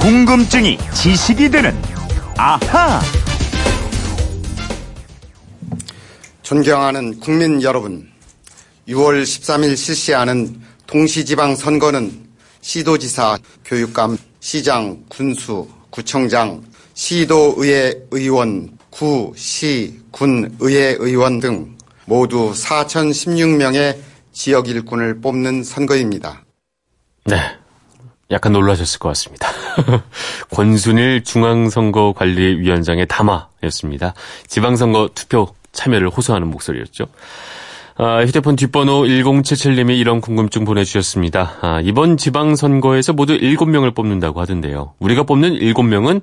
궁금증이 지식이 되는 아하. 존경하는 국민 여러분, 6월 13일 실시하는 동시지방 선거는 시도지사, 교육감, 시장, 군수, 구청장, 시도의회 의원, 구, 시, 군 의회 의원 등 모두 4,016명의 지역 일꾼을 뽑는 선거입니다. 네. 약간 놀라셨을 것 같습니다. 권순일 중앙선거관리위원장의 담화였습니다. 지방선거 투표 참여를 호소하는 목소리였죠. 아, 휴대폰 뒷번호 1077님이 이런 궁금증 보내주셨습니다. 아, 이번 지방선거에서 모두 7명을 뽑는다고 하던데요. 우리가 뽑는 7명은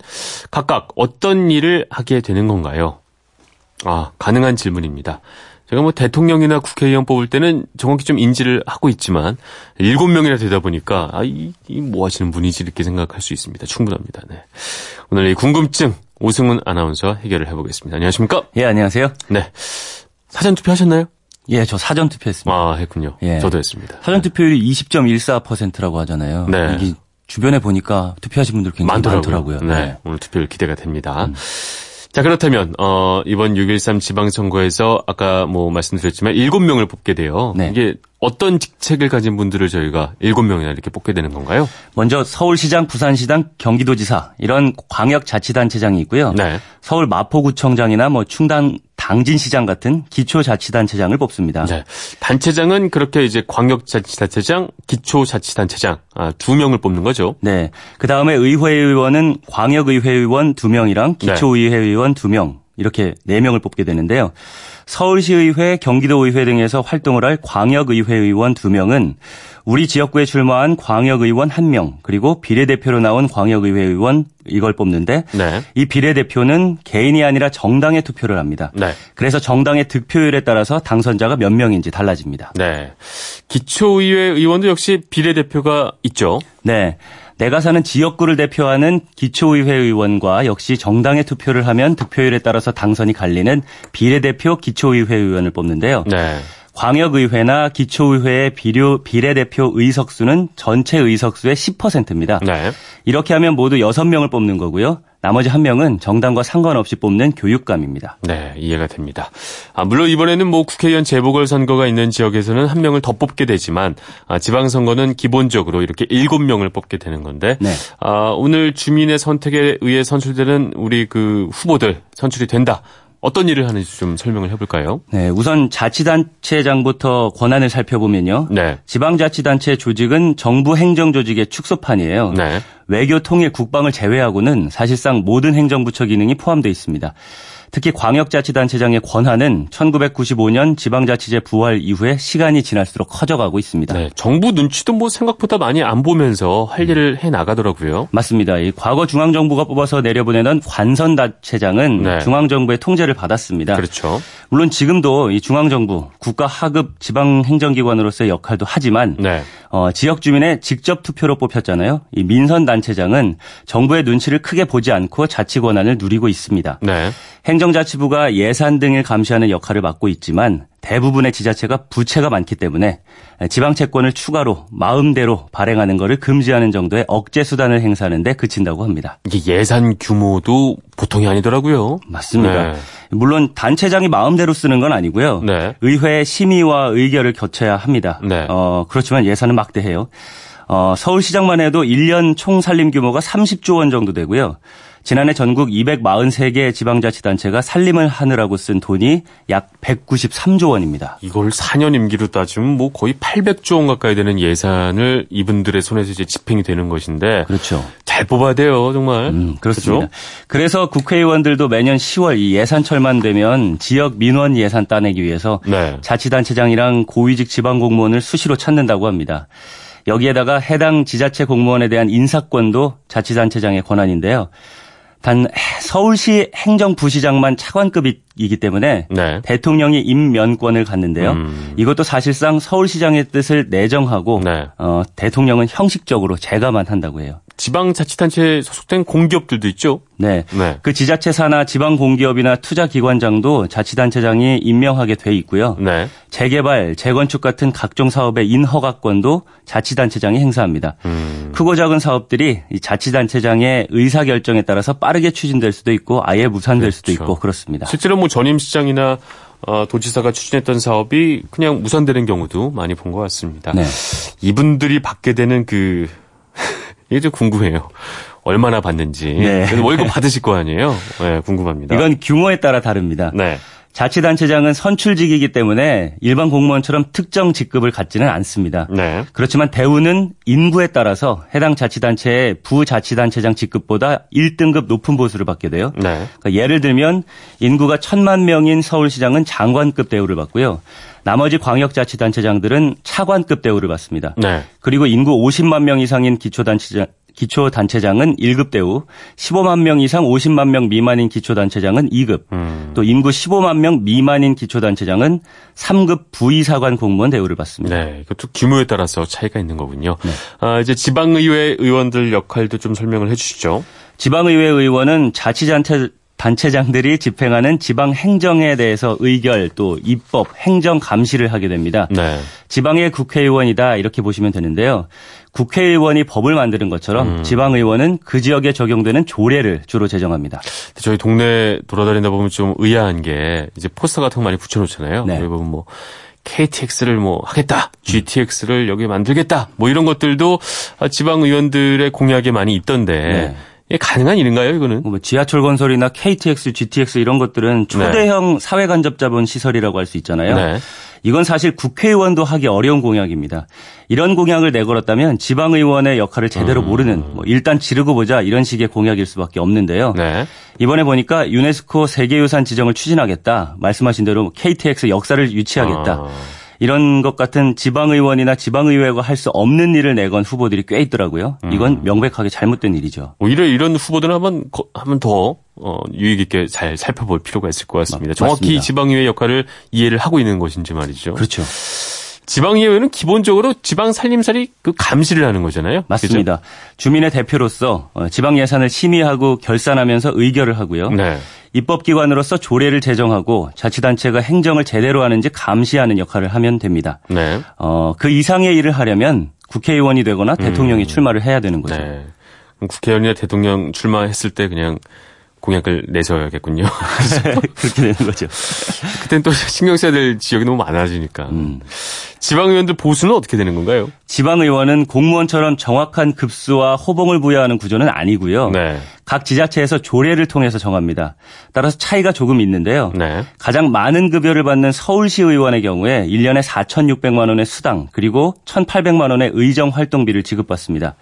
각각 어떤 일을 하게 되는 건가요? 아, 가능한 질문입니다. 제가 뭐 대통령이나 국회의원 뽑을 때는 정확히 좀 인지를 하고 있지만 일곱 명이나 되다 보니까 아, 이, 이뭐 하시는 분이지 이렇게 생각할 수 있습니다. 충분합니다. 네. 오늘 이 궁금증 오승훈 아나운서 해결을 해보겠습니다. 안녕하십니까? 예, 안녕하세요. 네. 사전 투표하셨나요? 예, 저 사전 투표했습니다. 아, 했군요. 예. 저도 했습니다. 사전 투표율이 20.14%라고 하잖아요. 네. 이게 주변에 보니까 투표하신 분들 굉장히 많더라고요. 많더라고요. 네. 오늘 투표율 기대가 됩니다. 음. 자, 그렇다면, 어, 이번 6.13 지방선거에서 아까 뭐 말씀드렸지만 7명을 뽑게 돼요. 네. 이게 어떤 직책을 가진 분들을 저희가 7명이나 이렇게 뽑게 되는 건가요? 먼저 서울시장, 부산시장, 경기도지사 이런 광역자치단체장이 있고요. 네. 서울 마포구청장이나 뭐 충당 당진시장 같은 기초자치단체장을 뽑습니다. 네. 단체장은 그렇게 이제 광역자치단체장, 기초자치단체장 아, 두 명을 뽑는 거죠. 네. 그 다음에 의회의원은 광역의회의원 두 명이랑 네. 기초의회의원 두 명 이렇게 네 명을 뽑게 되는데요. 서울시의회, 경기도의회 등에서 활동을 할 광역의회 의원 두명은 우리 지역구에 출마한 광역의원 한명 그리고 비례대표로 나온 광역의회 의원 이걸 뽑는데 네. 이 비례대표는 개인이 아니라 정당의 투표를 합니다. 네. 그래서 정당의 득표율에 따라서 당선자가 몇 명인지 달라집니다. 네. 기초의회 의원도 역시 비례대표가 있죠. 네. 내가 사는 지역구를 대표하는 기초의회 의원과 역시 정당의 투표를 하면 득표율에 따라서 당선이 갈리는 비례대표 기초의회 의원을 뽑는데요. 네. 광역의회나 기초의회의 비료, 비례대표 의석수는 전체 의석수의 10%입니다. 네. 이렇게 하면 모두 6명을 뽑는 거고요. 나머지 한 명은 정당과 상관없이 뽑는 교육감입니다. 네, 이해가 됩니다. 아, 물론 이번에는 뭐 국회의원 재보궐 선거가 있는 지역에서는 한 명을 더 뽑게 되지만 아, 지방 선거는 기본적으로 이렇게 일곱 명을 뽑게 되는 건데 네. 아, 오늘 주민의 선택에 의해 선출되는 우리 그 후보들 선출이 된다. 어떤 일을 하는지 좀 설명을 해볼까요? 네, 우선 자치단체장부터 권한을 살펴보면요. 네. 지방자치단체 조직은 정부 행정조직의 축소판이에요. 네. 외교, 통일, 국방을 제외하고는 사실상 모든 행정부처 기능이 포함되어 있습니다. 특히 광역자치단체장의 권한은 1995년 지방자치제 부활 이후에 시간이 지날수록 커져가고 있습니다. 네. 정부 눈치도 뭐 생각보다 많이 안 보면서 할 일을 해 나가더라고요. 맞습니다. 이 과거 중앙정부가 뽑아서 내려보내던 관선단체장은 네. 중앙정부의 통제를 받았습니다. 그렇죠. 물론 지금도 이 중앙정부, 국가 하급 지방행정기관으로서의 역할도 하지만 네. 어, 지역 주민의 직접 투표로 뽑혔잖아요. 이 민선 단 체장은 정부의 눈치를 크게 보지 않고 자치 권한을 누리고 있습니다. 네. 행정자치부가 예산 등을 감시하는 역할을 맡고 있지만 대부분의 지자체가 부채가 많기 때문에 지방 채권을 추가로 마음대로 발행하는 것을 금지하는 정도의 억제 수단을 행사하는 데 그친다고 합니다. 이게 예산 규모도 보통이 아니더라고요. 맞습니다. 네. 물론 단체장이 마음대로 쓰는 건 아니고요. 네. 의회 심의와 의결을 거쳐야 합니다. 네. 어, 그렇지만 예산은 막대해요. 어, 서울시장만 해도 1년 총 살림 규모가 30조 원 정도 되고요. 지난해 전국 243개 지방자치단체가 살림을 하느라고 쓴 돈이 약 193조 원입니다. 이걸 4년 임기로 따지면 뭐 거의 800조 원 가까이 되는 예산을 이분들의 손에서 이제 집행이 되는 것인데 그렇죠. 잘 뽑아야 돼요, 정말. 음, 그렇습니다. 그죠? 그래서 국회의원들도 매년 10월 이 예산철만 되면 지역 민원 예산 따내기 위해서 네. 자치단체장이랑 고위직 지방공무원을 수시로 찾는다고 합니다. 여기에다가 해당 지자체 공무원에 대한 인사권도 자치단체장의 권한인데요. 단 서울시 행정부시장만 차관급이기 때문에 네. 대통령이 임면권을 갖는데요. 음. 이것도 사실상 서울시장의 뜻을 내정하고 네. 어, 대통령은 형식적으로 제가만 한다고 해요. 지방자치단체에 소속된 공기업들도 있죠. 네. 네. 그 지자체 사나 지방 공기업이나 투자기관장도 자치단체장이 임명하게 돼 있고요. 네. 재개발, 재건축 같은 각종 사업의 인허가권도 자치단체장이 행사합니다. 음. 크고 작은 사업들이 이 자치단체장의 의사결정에 따라서 빠르게 추진될 수도 있고 아예 무산될 수도 그렇죠. 있고 그렇습니다. 실제로 뭐 전임시장이나 어, 도지사가 추진했던 사업이 그냥 무산되는 경우도 많이 본 것 같습니다. 네. 이분들이 받게 되는 그 이게 좀 궁금해요. 얼마나 받는지. 네. 월급 받으실 거 아니에요? 네, 궁금합니다. 이건 규모에 따라 다릅니다. 네. 자치단체장은 선출직이기 때문에 일반 공무원처럼 특정 직급을 갖지는 않습니다. 네. 그렇지만 대우는 인구에 따라서 해당 자치단체의 부자치단체장 직급보다 1등급 높은 보수를 받게 돼요. 네. 그러니까 예를 들면 인구가 천만 명인 서울시장은 장관급 대우를 받고요. 나머지 광역자치단체장들은 차관급 대우를 받습니다. 네. 그리고 인구 50만 명 이상인 기초단체장 기초단체장은 1급 대우, 15만 명 이상 50만 명 미만인 기초단체장은 2급, 음. 또 인구 15만 명 미만인 기초단체장은 3급 부의사관 공무원 대우를 받습니다. 네. 이것도 규모에 따라서 차이가 있는 거군요. 네. 아, 이제 지방의회 의원들 역할도 좀 설명을 해 주시죠. 지방의회 의원은 자치단체 단체장들이 집행하는 지방 행정에 대해서 의결 또 입법 행정 감시를 하게 됩니다. 네. 지방의 국회의원이다 이렇게 보시면 되는데요. 국회의원이 법을 만드는 것처럼 지방의원은 그 지역에 적용되는 조례를 주로 제정합니다. 저희 동네 돌아다니다 보면 좀 의아한 게 이제 포스터 같은 거 많이 붙여놓잖아요. 네. 여기 보면 뭐 KTX를 뭐 하겠다, GTX를 여기 만들겠다, 뭐 이런 것들도 아, 지방 의원들의 공약에 많이 있던데 네. 이게 가능한 일인가요, 이거는? 뭐 지하철 건설이나 KTX, GTX 이런 것들은 초대형 사회 간접 자본 시설이라고 할 수 있잖아요. 네. 이건 사실 국회의원도 하기 어려운 공약입니다. 이런 공약을 내걸었다면 지방의원의 역할을 제대로 모르는 뭐 일단 지르고 보자 이런 식의 공약일 수밖에 없는데요. 네. 이번에 보니까 유네스코 세계유산 지정을 추진하겠다. 말씀하신 대로 KTX 역사를 유치하겠다. 아. 이런 것 같은 지방의원이나 지방의회가 할 수 없는 일을 내건 후보들이 꽤 있더라고요. 음. 이건 명백하게 잘못된 일이죠. 오히려 이런 후보들은 한번 거- 한번 더 어, 유익 있게 잘 살펴볼 필요가 있을 것 같습니다. 맞- 정확히 맞습니다. 지방의회 역할을 이해를 하고 있는 것인지 말이죠. 그렇죠. 지방의회는 기본적으로 지방 살림살이 그 감시를 하는 거잖아요. 맞습니다. 주민의 대표로서 어, 지방 예산을 심의하고 결산하면서 의결을 하고요. 네. 입법기관으로서 조례를 제정하고 자치단체가 행정을 제대로 하는지 감시하는 역할을 하면 됩니다. 네. 어, 그 이상의 일을 하려면 국회의원이 되거나 대통령이 출마를 해야 되는 거죠. 음. 네. 국회의원이나 대통령 출마했을 때 그냥 공약을 내셔야겠군요. 그렇게 되는 거죠. 그땐 또 신경 써야 될 지역이 너무 많아지니까. 음. 지방의원들 보수는 어떻게 되는 건가요? 지방의원은 공무원처럼 정확한 급수와 호봉을 부여하는 구조는 아니고요. 네. 각 지자체에서 조례를 통해서 정합니다. 따라서 차이가 조금 있는데요. 네. 가장 많은 급여를 받는 서울시 의원의 경우에 1년에 4,600만 원의 수당 그리고 1,800만 원의 의정 활동비를 지급받습니다.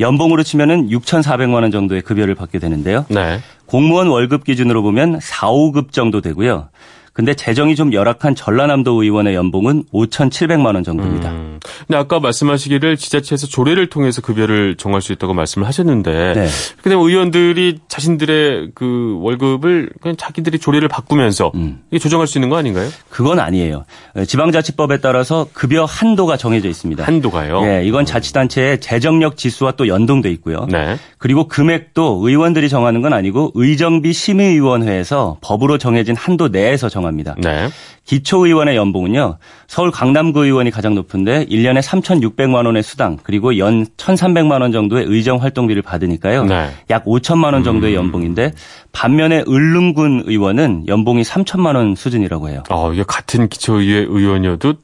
연봉으로 치면은 6,400만 원 정도의 급여를 받게 되는데요. 네. 공무원 월급 기준으로 보면 4, 5급 정도 되고요. 근데 재정이 좀 열악한 전라남도 의원의 연봉은 5,700만 원 정도입니다. 음. 근데 아까 말씀하시기를 지자체에서 조례를 통해서 급여를 정할 수 있다고 말씀을 하셨는데 네. 되면 의원들이 자신들의 그 월급을 그냥 자기들이 조례를 바꾸면서 음. 이게 조정할 수 있는 거 아닌가요? 그건 아니에요. 지방자치법에 따라서 급여 한도가 정해져 있습니다. 한도가요. 예, 이건 자치단체의 재정력 지수와 또 연동돼 있고요. 네. 그리고 금액도 의원들이 정하는 건 아니고 의정비 심의위원회에서 법으로 정해진 한도 내에서 정합니다. 네. 기초의원의 연봉은요. 서울 강남구 의원이 가장 높은데 1년에 3,600만 원의 수당 그리고 연 1,300만 원 정도의 의정 활동비를 받으니까요. 네. 약 5천만 원 정도의 연봉인데 반면에 을릉군 의원은 연봉이 3천만 원 수준이라고 해요. 어, 이게 같은 기초의회 의원이어도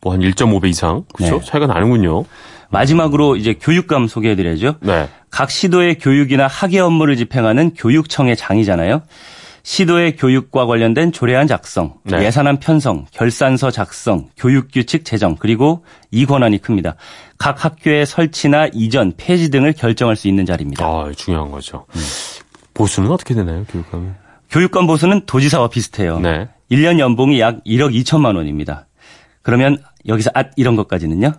뭐 한 1.5배 이상 그렇죠? 네. 차이가 나는군요. 마지막으로 이제 교육감 소개해드려야죠. 네. 각 시도의 교육이나 학예 업무를 집행하는 교육청의 장이잖아요. 시도의 교육과 관련된 조례안 작성, 네. 예산안 편성, 결산서 작성, 교육규칙 제정, 그리고 이 권한이 큽니다. 각 학교의 설치나 이전, 폐지 등을 결정할 수 있는 자리입니다. 아, 중요한 거죠. 보수는 어떻게 되나요, 교육감은? 교육감 보수는 도지사와 비슷해요. 네. 1년 연봉이 약 1억 2천만 원입니다. 그러면 여기서 앗 이런 것까지는요.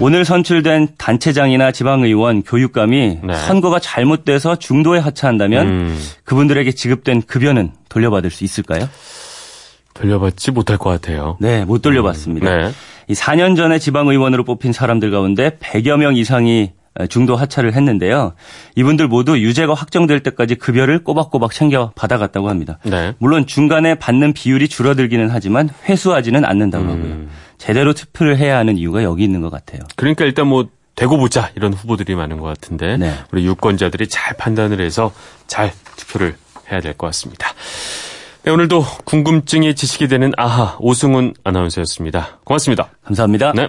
오늘 선출된 단체장이나 지방의원, 교육감이 네. 선거가 잘못돼서 중도에 하차한다면 음, 그분들에게 지급된 급여는 돌려받을 수 있을까요? 돌려받지 못할 것 같아요. 네, 못 돌려받습니다. 네. 이 4년 전에 지방의원으로 뽑힌 사람들 가운데 100여 명 이상이 중도 하차를 했는데요. 이분들 모두 유죄가 확정될 때까지 급여를 꼬박꼬박 챙겨 받아갔다고 합니다. 네. 물론 중간에 받는 비율이 줄어들기는 하지만 회수하지는 않는다고 음. 하고요. 제대로 투표를 해야 하는 이유가 여기 있는 것 같아요. 그러니까 일단 뭐 되고 보자 이런 후보들이 많은 것 같은데 네. 우리 유권자들이 잘 판단을 해서 잘 투표를 해야 될 것 같습니다. 네, 오늘도 궁금증이 지식이 되는 아하 오승훈 아나운서였습니다. 고맙습니다. 감사합니다. 네.